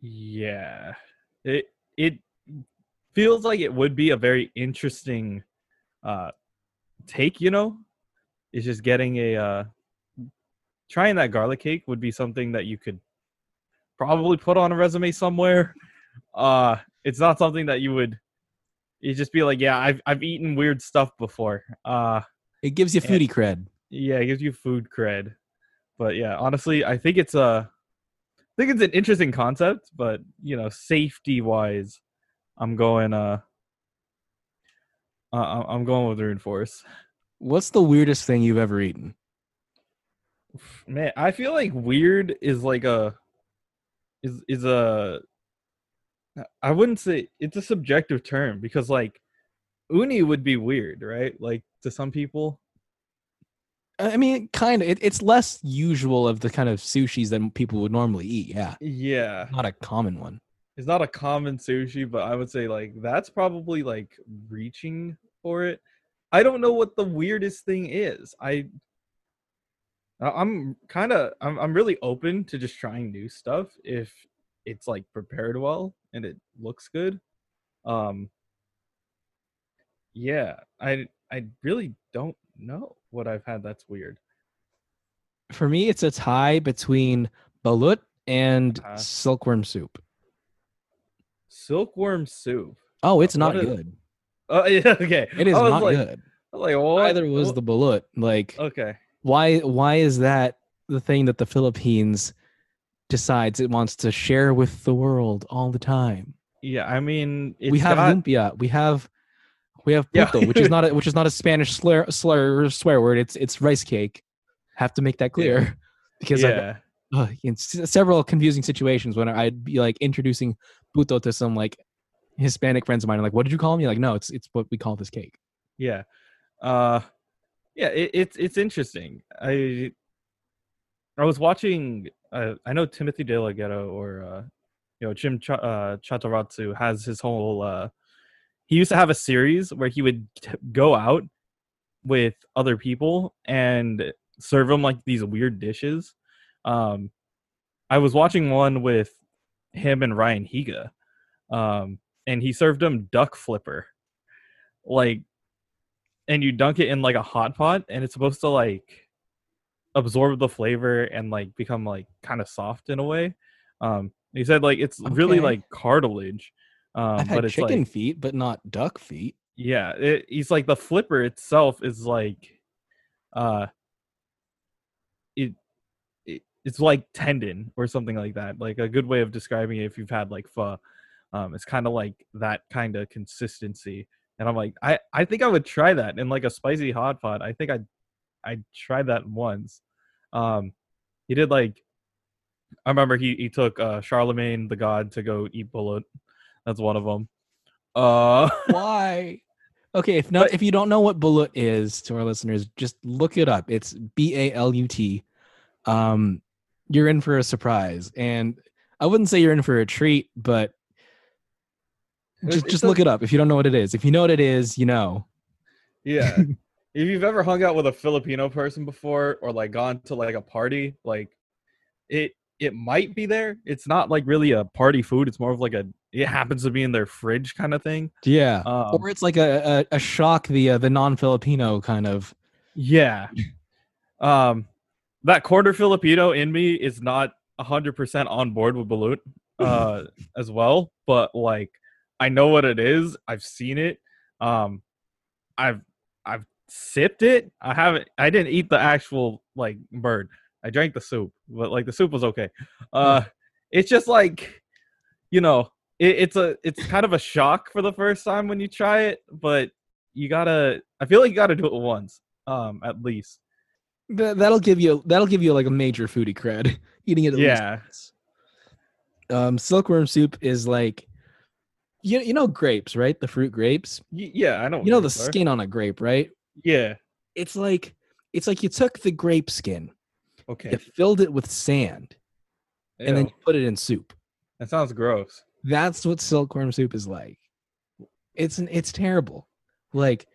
Yeah. It, it feels like it would be a very interesting uh take, you know, is just getting a uh trying that garlic cake would be something that you could probably put on a resume somewhere. Uh it's not something that you would you just be like, yeah, I've I've eaten weird stuff before. Uh it gives you foodie cred. Yeah, it gives you food cred. But yeah, honestly, I think it's a I think it's an interesting concept, but you know, safety wise, I'm going uh, uh I'm going with reinforce. What's the weirdest thing you've ever eaten? Man, I feel like weird is like a is is a I wouldn't say it's a subjective term because like uni would be weird, right? Like to some people. I mean, kind of. It, it's less usual of the kind of sushis that people would normally eat. Yeah. Yeah. Not a common one. It's not a common sushi, but I would say like that's probably like reaching for it. I don't know what the weirdest thing is. I I'm kind of I'm I'm really open to just trying new stuff if it's like prepared well and it looks good. Um yeah, I I really don't know what I've had that's weird. For me, it's a tie between balut and uh-huh. silkworm soup. Silkworm soup. Oh, it's not good. Oh yeah, okay. It is not like, good. Like what? Either was what? the balut. Like okay. Why why is that the thing that the Philippines decides it wants to share with the world all the time? Yeah, I mean we have got... lumpia. We have we have puto, yeah. which is not a which is not a Spanish slur, slur swear word. It's it's rice cake. Have to make that clear because yeah. Uh, in several confusing situations when I'd be like introducing puto to some like Hispanic friends of mine are like, "What did you call me?" Like, no, it's it's what we call this cake. Yeah, uh, yeah, it, it's it's interesting. I I was watching. Uh, I know Timothy DeLaGhetto or uh, you know Jim Ch- uh, Chantarangsu has his whole. Uh, he used to have a series where he would t- go out with other people and serve them like these weird dishes. Um, I was watching one with him and Ryan Higa. Um, and he served him duck flipper. like and you dunk it in like a hot pot and it's supposed to like absorb the flavor and like become like kind of soft in a way. Um he said like it's really like cartilage. Um I've had but it's chicken like feet, but not duck feet. yeah, it, he's like the flipper itself is like uh it's like tendon or something like that. Like a good way of describing it if you've had like pho. Um it's kind of like that kind of consistency. And I'm like I I think I would try that in like a spicy hot pot. I think I I tried that once. Um he did like I remember he he took uh Charlamagne tha God to go eat balut. That's one of them. Uh Why? Okay, if not, But- if you don't know what balut is, to our listeners, just look it up. It's B A L U T. Um, you're in for a surprise, and I wouldn't say you're in for a treat, but just just a- look it up if you don't know what it is. If you know what it is, you know. Yeah. if you've ever hung out with a Filipino person before or like gone to like a party, like it it might be there. It's not like really a party food. It's more of like a it happens to be in their fridge kind of thing. Yeah. Um, or it's like a, a, a shock the uh, the non-Filipino kind of yeah. Um that quarter Filipino in me is not 100% on board with balut uh as well, but like I know what it is. I've seen it. Um I've I've sipped it. I haven't I didn't eat the actual like bird. I drank the soup, but like the soup was okay. Uh it's just like you know, it, it's a it's kind of a shock for the first time when you try it, but you gotta I feel like you gotta do it once, um, at least. Th- that'll give you that'll give you like a major foodie cred eating it at Yeah. um silkworm soup is like you, you know grapes right the fruit grapes Y- yeah, I know. you know the are. skin on a grape right Yeah. it's like it's like you took the grape skin Okay. you filled it with sand and then you put it in soup that sounds gross. that's what silkworm soup is like it's an it's terrible like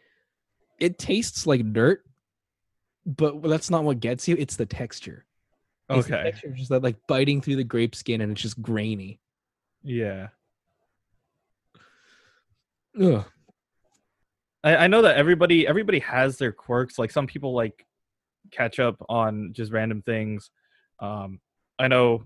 it tastes like dirt but that's not what gets you it's the texture It's the Okay. texture, just that like biting through the grape skin and it's just grainy Yeah. Ugh. I, I know that everybody everybody has their quirks. Like some people like ketchup on just random things. Um, I know,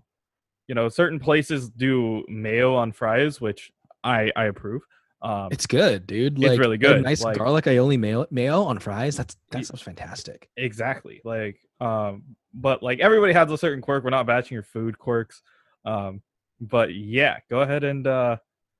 you know, certain places do mayo on fries, which I I approve. Um, It's good, dude. It's Like, really good, Nice like- garlic aioli mayo, mayo on fries. That's that sounds fantastic. exactly like um, but like everybody has a certain quirk. We're not batching your food quirks. Um, but yeah, go ahead and uh,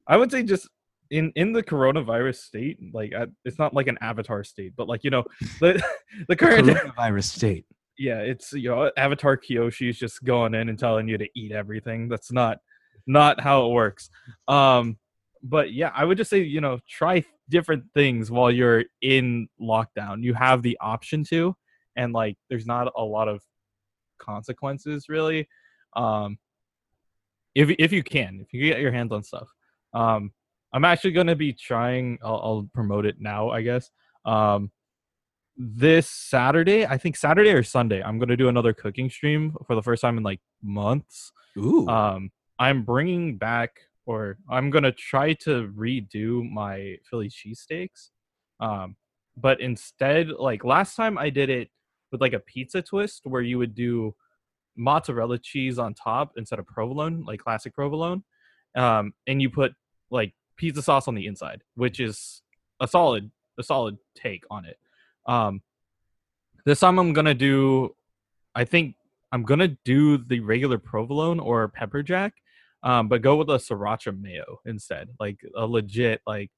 I would say just in in the coronavirus state, like I, it's not like an avatar state, but like you know the the current Coronavirus state. yeah, it's you know Avatar Kyoshi is just going in and telling you to eat everything. That's not not how it works. Um, but yeah, I would just say you know try different things while you're in lockdown. You have the option to, and like there's not a lot of consequences really. Um, if if you can, if you get your hands on stuff. Um, I'm actually going to be trying. I'll, I'll promote it now, I guess. Um, this Saturday, I think Saturday or Sunday, I'm going to do another cooking stream for the first time in like months. Ooh. Um, I'm bringing back, or I'm to try to redo my Philly cheesesteaks. Um, but instead, like last time I did it with like a pizza twist where you would do mozzarella cheese on top instead of provolone, like classic provolone. Um, and you put like pizza sauce on the inside, which is a solid, a solid take on it. Um, this time I'm gonna do, I think I'm gonna do the regular provolone or pepper jack, um, but go with a sriracha mayo instead, like a legit like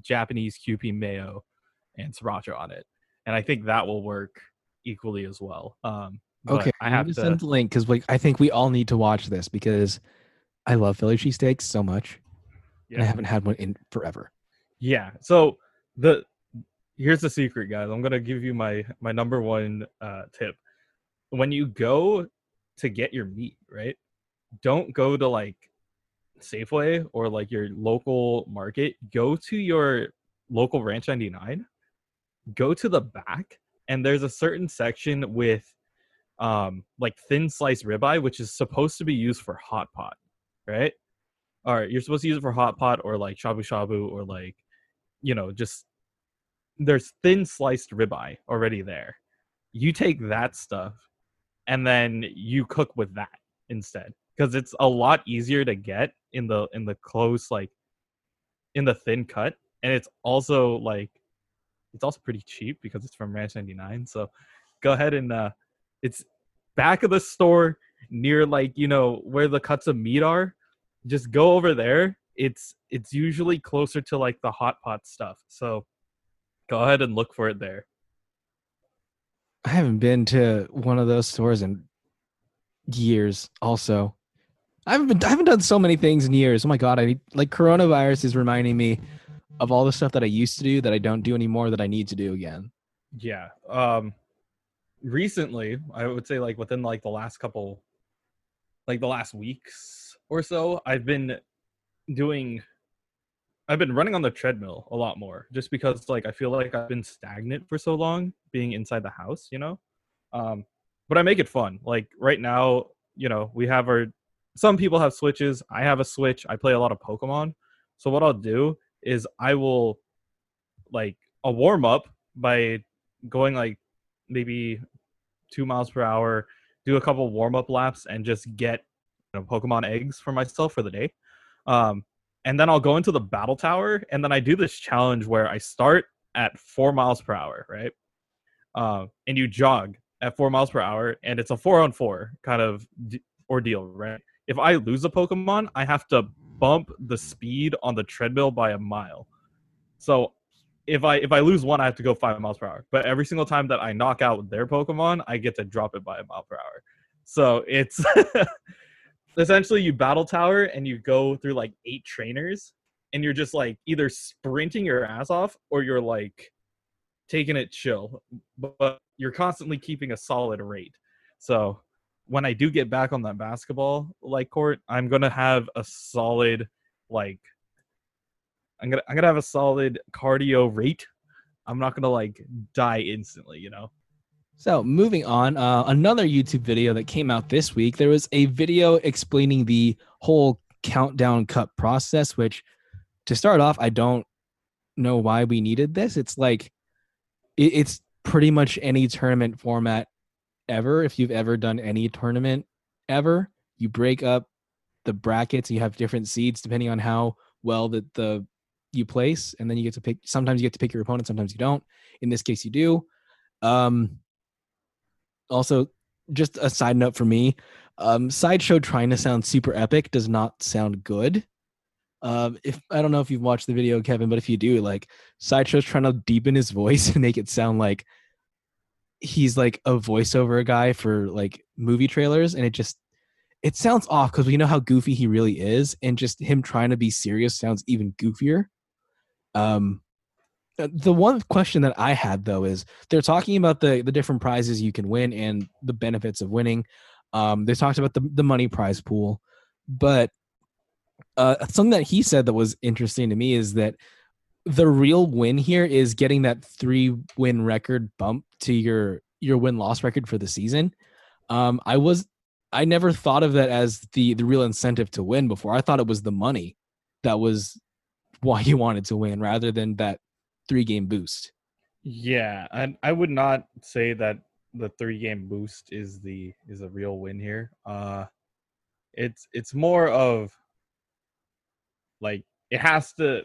Japanese Kewpie mayo and sriracha on it, and I think that will work equally as well. Um, okay, I have to send the link because like I think we all need to watch this because I love Philly cheesesteaks so much, and I haven't had one in forever. Yeah. So the here's the secret, guys. I'm gonna give you my my number one uh, tip. When you go to get your meat, right? Don't go to like Safeway or like your local market. Go to your local Ranch 99. Go to the back, and there's a certain section with um like thin sliced ribeye, which is supposed to be used for hot pot, right? All right, you're supposed to use it for hot pot or like shabu shabu or like, you know, just there's thin sliced ribeye already there. You take that stuff and then you cook with that instead because it's a lot easier to get in the in the close like in the thin cut and it's also like it's also pretty cheap because it's from ranch 99 so go ahead and uh it's back of the store near like you know where the cuts of meat are just go over there it's it's usually closer to like the hot pot stuff so go ahead and look for it there I haven't been to one of those stores in years. Also, I haven't been, I haven't done so many things in years. Oh my god, I like coronavirus is reminding me of all the stuff that I used to do that I don't do anymore that I need to do again. yeah um recently i would say like within like the last couple like the last weeks or so i've been doing i've been running on the treadmill a lot more just because like i feel like i've been stagnant for so long being inside the house you know um but i make it fun like right now you know we have our some people have switches i have a switch i play a lot of pokemon so what i'll do is i will like a warm up by going like maybe two miles per hour, do a couple warm up laps, and just get you know, Pokemon eggs for myself for the day. Um, and then I'll go into the battle tower, and then I do this challenge where I start at four miles per hour, right? Uh, and you jog at four miles per hour, and it's a four on four kind of d- ordeal, right? If I lose a Pokemon, I have to bump the speed on the treadmill by a mile. So if I if I lose one, I have to go five miles per hour. But every single time that I knock out their Pokemon, I get to drop it by a mile per hour. So it's essentially you battle tower and you go through like eight trainers, and you're just like either sprinting your ass off or you're like taking it chill, but you're constantly keeping a solid rate. So when I do get back on that basketball like court, I'm gonna have a solid like I'm gonna I'm gonna have a solid cardio rate. I'm not gonna like die instantly, you know. So moving on, uh, another YouTube video that came out this week. There was a video explaining the whole countdown cup process. Which, to start off, I don't know why we needed this. It's like it, it's pretty much any tournament format ever. If you've ever done any tournament ever, you break up the brackets. You have different seeds depending on how well that the you place, and then you get to pick. Sometimes you get to pick your opponent. Sometimes you don't. In this case, you do. Um, also, just a side note for me, um, sideshow trying to sound super epic does not sound good. Um, if I don't know if you've watched the video, Kevin, but if you do, like sideshow's trying to deepen his voice and make it sound like he's like a voiceover guy for like movie trailers, and it just it sounds off because we know how goofy he really is, and just him trying to be serious sounds even goofier. Um, uh, the one question that I had though is they're talking about the the different prizes you can win and the benefits of winning. Um, they talked about the the money prize pool, but uh, something that he said that was interesting to me is that the real win here is getting that three win record bump to your your win loss record for the season. Um, I was I never thought of that as the the real incentive to win before. I thought it was the money that was why you wanted to win rather than that three game boost. Yeah, and I would not say that the three game boost is the is a real win here. Uh it's it's more of like it has to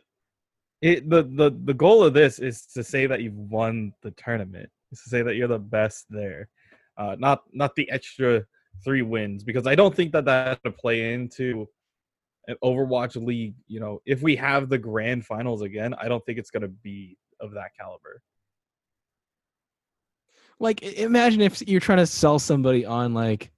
it the the the goal of this is to say that you've won the tournament. Is to say that you're the best there. Uh not not the extra three wins because I don't think that that to play into an Overwatch League. You know, if we have the grand finals again, I don't think it's going to be of that caliber. Like imagine if you're trying to sell somebody on like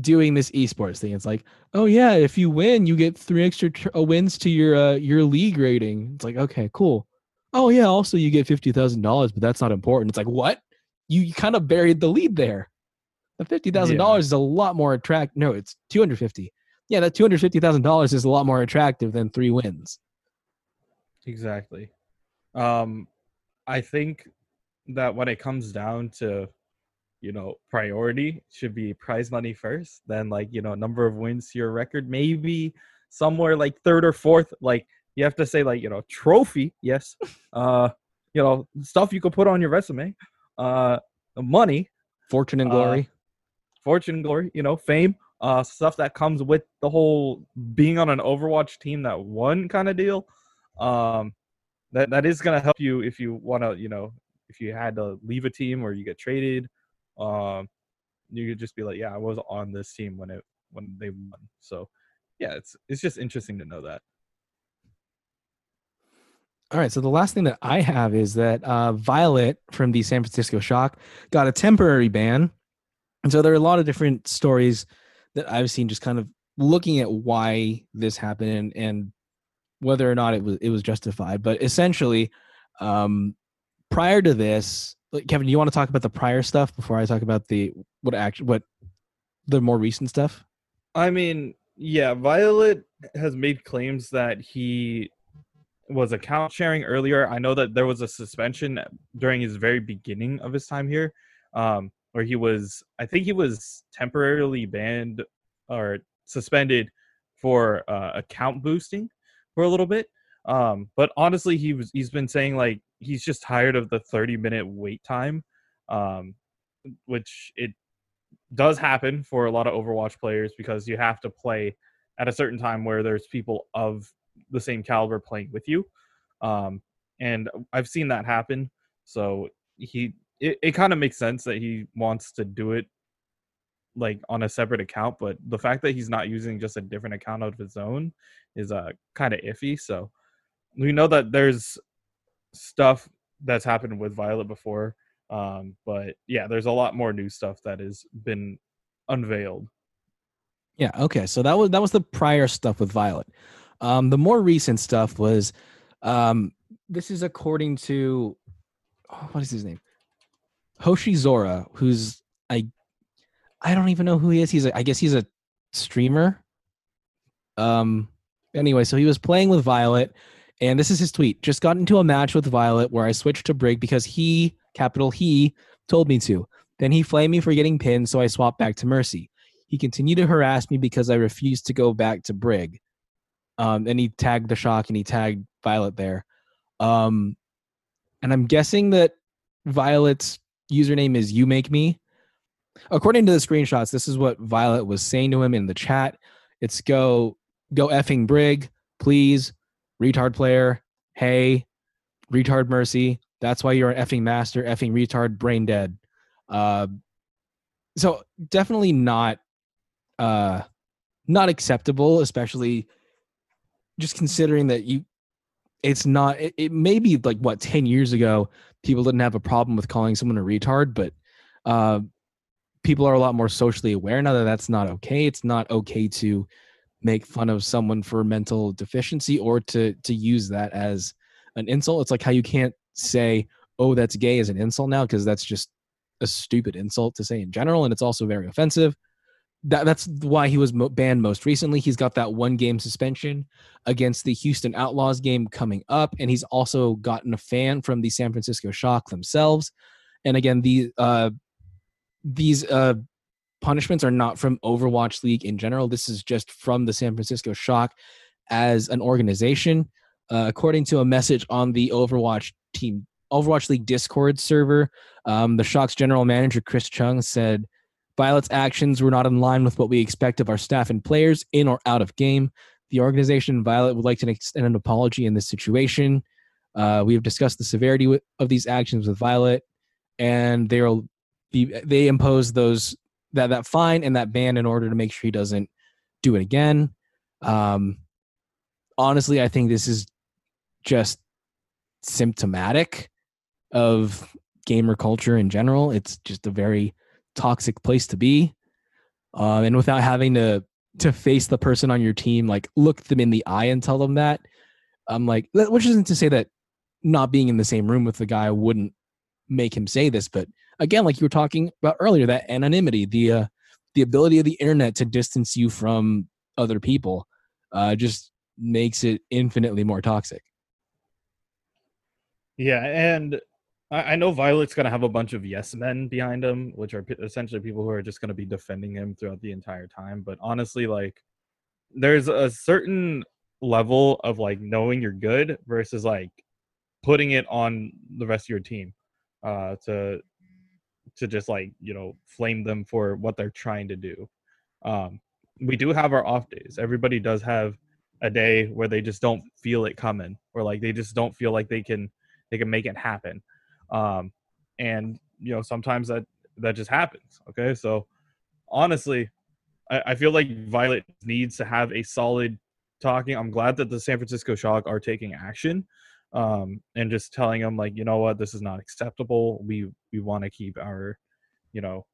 doing this esports thing. It's like, oh yeah, if you win, you get three extra tr- uh, wins to your uh, your league rating. It's like, okay, cool. Oh yeah, also you get fifty thousand dollars, but that's not important. It's like what? You, you kind of buried the lead there. The fifty thousand Yeah. dollars is a lot more attract. No, it's two hundred fifty. Yeah, that two hundred fifty thousand dollars is a lot more attractive than three wins. Exactly. Um, I think that when it comes down to, you know, priority should be prize money first, then like, you know, number of wins to your record, maybe somewhere like third or fourth. Like you have to say like, you know, trophy, yes. Uh you know stuff you could put on your resume uh money Fortune and Uh, glory. fortune and glory you know fame uh stuff that comes with the whole being on an overwatch team that won kind of deal um that that is going to help you if you want to you know if you had to leave a team or you get traded um you could just be like yeah i was on this team when it when they won so yeah it's it's just interesting to know that All right. So the last thing that I have is that uh, Violet from the San Francisco Shock got a temporary ban, and so there are a lot of different stories that I've seen, just kind of looking at why this happened and, and whether or not it was it was justified. But essentially, um, prior to this, Kevin, do you want to talk about the prior stuff before I talk about the what action what the more recent stuff? I mean, yeah, Violet has made claims that he was account sharing earlier. I know that there was a suspension during his very beginning of his time here, um, where he was, I think he was temporarily banned or suspended for uh, account boosting for a little bit. Um, but honestly, he was he's been saying like he's just tired of the 30 minute wait time, um, which it does happen for a lot of Overwatch players because you have to play at a certain time where there's people of the same caliber playing with you. Um, and I've seen that happen. So he it, it kind of makes sense that he wants to do it like on a separate account, but the fact that he's not using just a different account of his own is uh kind of iffy. So we know that there's stuff that's happened with Violet before. Um, but yeah, there's a lot more new stuff that has been unveiled. Yeah. Okay. So that was that was the prior stuff with Violet. Um, the more recent stuff was, um, this is according to, oh, what is his name? Hoshi Zora, who's I, I don't even know who he is. He's a, I guess he's a streamer. Um. Anyway, so he was playing with Violet, and this is his tweet. Just got into a match with Violet where I switched to Brig because he, capital he, told me to. Then he flamed me for getting pinned, so I swapped back to Mercy. He continued to harass me because I refused to go back to Brig. Um, and he tagged the shock and he tagged Violet there. Um, and I'm guessing that Violet's username is you make me. According to the screenshots, this is what Violet was saying to him in the chat. It's go go effing Brig, please, retard player. Hey, retard mercy. That's why you're an effing master, effing retard, brain dead. Uh, so definitely not uh not acceptable, especially just considering that you it's not it, it may be like what 10 years ago people didn't have a problem with calling someone a retard but uh people are a lot more socially aware now that that's not okay it's not okay to make fun of someone for mental deficiency or to to use that as an insult it's like how you can't say oh that's gay as an insult now because that's just a stupid insult to say in general and it's also very offensive that that's why he was mo- banned most recently. He's got that one game suspension against the Houston Outlaws game coming up, and he's also gotten a fan from the San Francisco Shock themselves. And again, the uh, these uh, punishments are not from Overwatch League in general. This is just from the San Francisco Shock as an organization. Uh, according to a message on the Overwatch team Overwatch League Discord server, um, the Shock's general manager Chris Chung said. Violet's actions were not in line with what we expect of our staff and players in or out of game. The organization Violet would like to extend an apology in this situation. Uh, we have discussed the severity of these actions with Violet, and they will be they impose those that that fine and that ban in order to make sure he doesn't do it again. Um, honestly, I think this is just symptomatic of gamer culture in general. It's just a very toxic place to be um, and without having to to face the person on your team like look them in the eye and tell them that i'm like which isn't to say that not being in the same room with the guy wouldn't make him say this but again like you were talking about earlier that anonymity the uh, the ability of the internet to distance you from other people uh, just makes it infinitely more toxic Yeah, and I, know Violet's gonna have a bunch of yes men behind him, which are essentially people who are just gonna be defending him throughout the entire time. But honestly, like, there's a certain level of like knowing you're good versus like putting it on the rest of your team uh, to to just like you know flame them for what they're trying to do. Um, we do have our off days. Everybody does have a day where they just don't feel it coming, or like they just don't feel like they can they can make it happen. Um, and you know sometimes that that just happens. Okay, so honestly, I, I feel like Violet needs to have a solid talking. I'm glad that the San Francisco Shock are taking action um, and just telling them like, you know what, this is not acceptable. We we want to keep our, you know,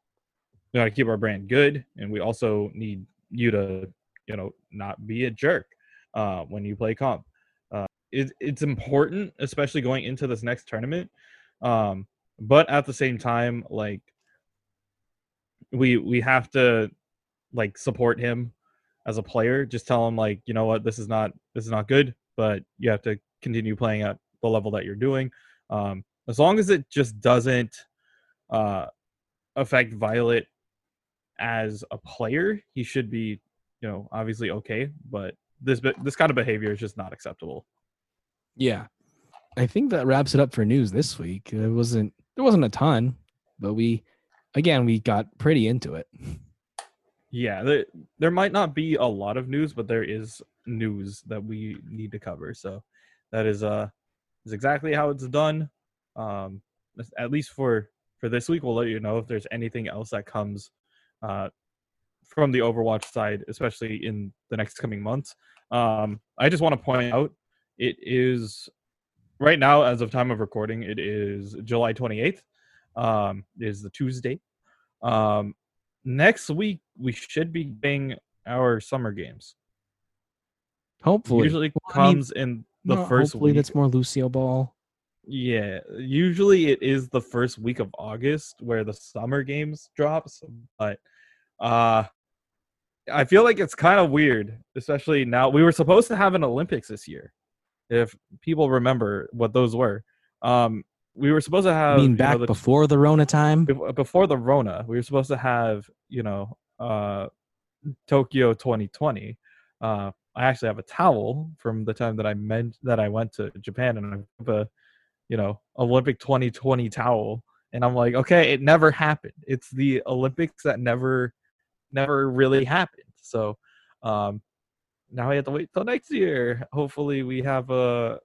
we want to keep our brand good, and we also need you to, you know, not be a jerk uh, when you play comp. Uh, it, it's important, especially going into this next tournament. Um, but at the same time, like we we have to like support him as a player. Just tell him like, you know what, this is not this is not good, but you have to continue playing at the level that you're doing. Um, as long as it just doesn't uh, affect Violet as a player, he should be, you know, obviously okay. But this this kind of behavior is just not acceptable. Yeah, I think that wraps it up for news this week. It wasn't there wasn't a ton, but we again we got pretty into it. Yeah, there, there might not be a lot of news, but there is news that we need to cover. So that is uh is exactly how it's done. Um, at least for for this week, we'll let you know if there's anything else that comes uh, from the Overwatch side, especially in the next coming months. Um, I just want to point out it is right now, as of time of recording, it is July 28th. Um, is the Tuesday. Um, next week we should be getting our summer games. Hopefully, usually well, comes I mean, in the no, first hopefully week. that's more Lucio ball. Yeah, usually it is the first week of August where the summer games drops, but uh I feel like it's kind of weird, especially now. We were supposed to have an Olympics this year, if people remember what those were. Um, we were supposed to have. I mean, back know, the, before the Rona time. Before the Rona, we were supposed to have, you know, uh, Tokyo 2020. Uh, I actually have a towel from the time that I meant that I went to Japan, and I have a, you know, Olympic 2020 towel, and I'm like, okay, it never happened. It's the Olympics that never, never really happened. So, um, now we have to wait till next year. Hopefully, we have a,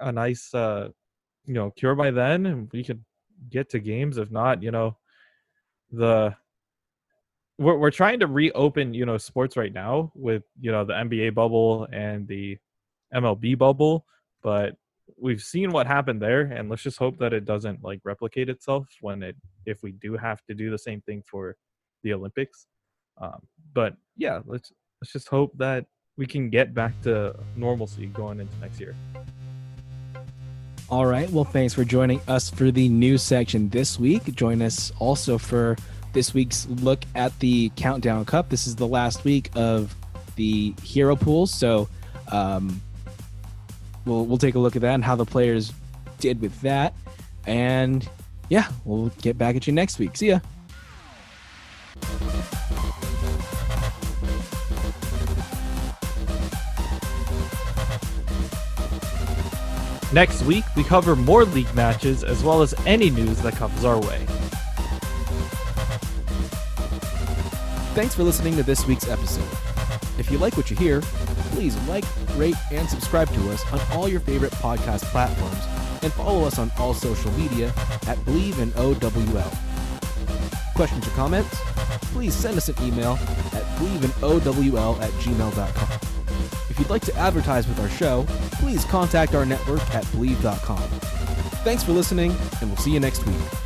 a nice, uh, you know, cure by then, and we could get to games. If not, you know, the we're we're trying to reopen you know sports right now with you know the NBA bubble and the MLB bubble, but we've seen what happened there, and let's just hope that it doesn't like replicate itself when it if we do have to do the same thing for the Olympics. Um, but yeah, let's let's just hope that we can get back to normalcy going into next year. All right. Well, thanks for joining us for the news section this week. Join us also for this week's look at the Countdown Cup. This is the last week of the hero pools, so um, we'll we'll take a look at that and how the players did with that. And yeah, we'll get back at you next week. See ya. Next week, we cover more league matches as well as any news that comes our way. Thanks for listening to this week's episode. If you like what you hear, please like, rate, and subscribe to us on all your favorite podcast platforms and follow us on all social media at Bleav in OWL. Questions or comments? Please send us an email at believeinowl at gmail.com. If you'd like to advertise with our show, please contact our network at Bleav.com. Thanks for listening, and we'll see you next week.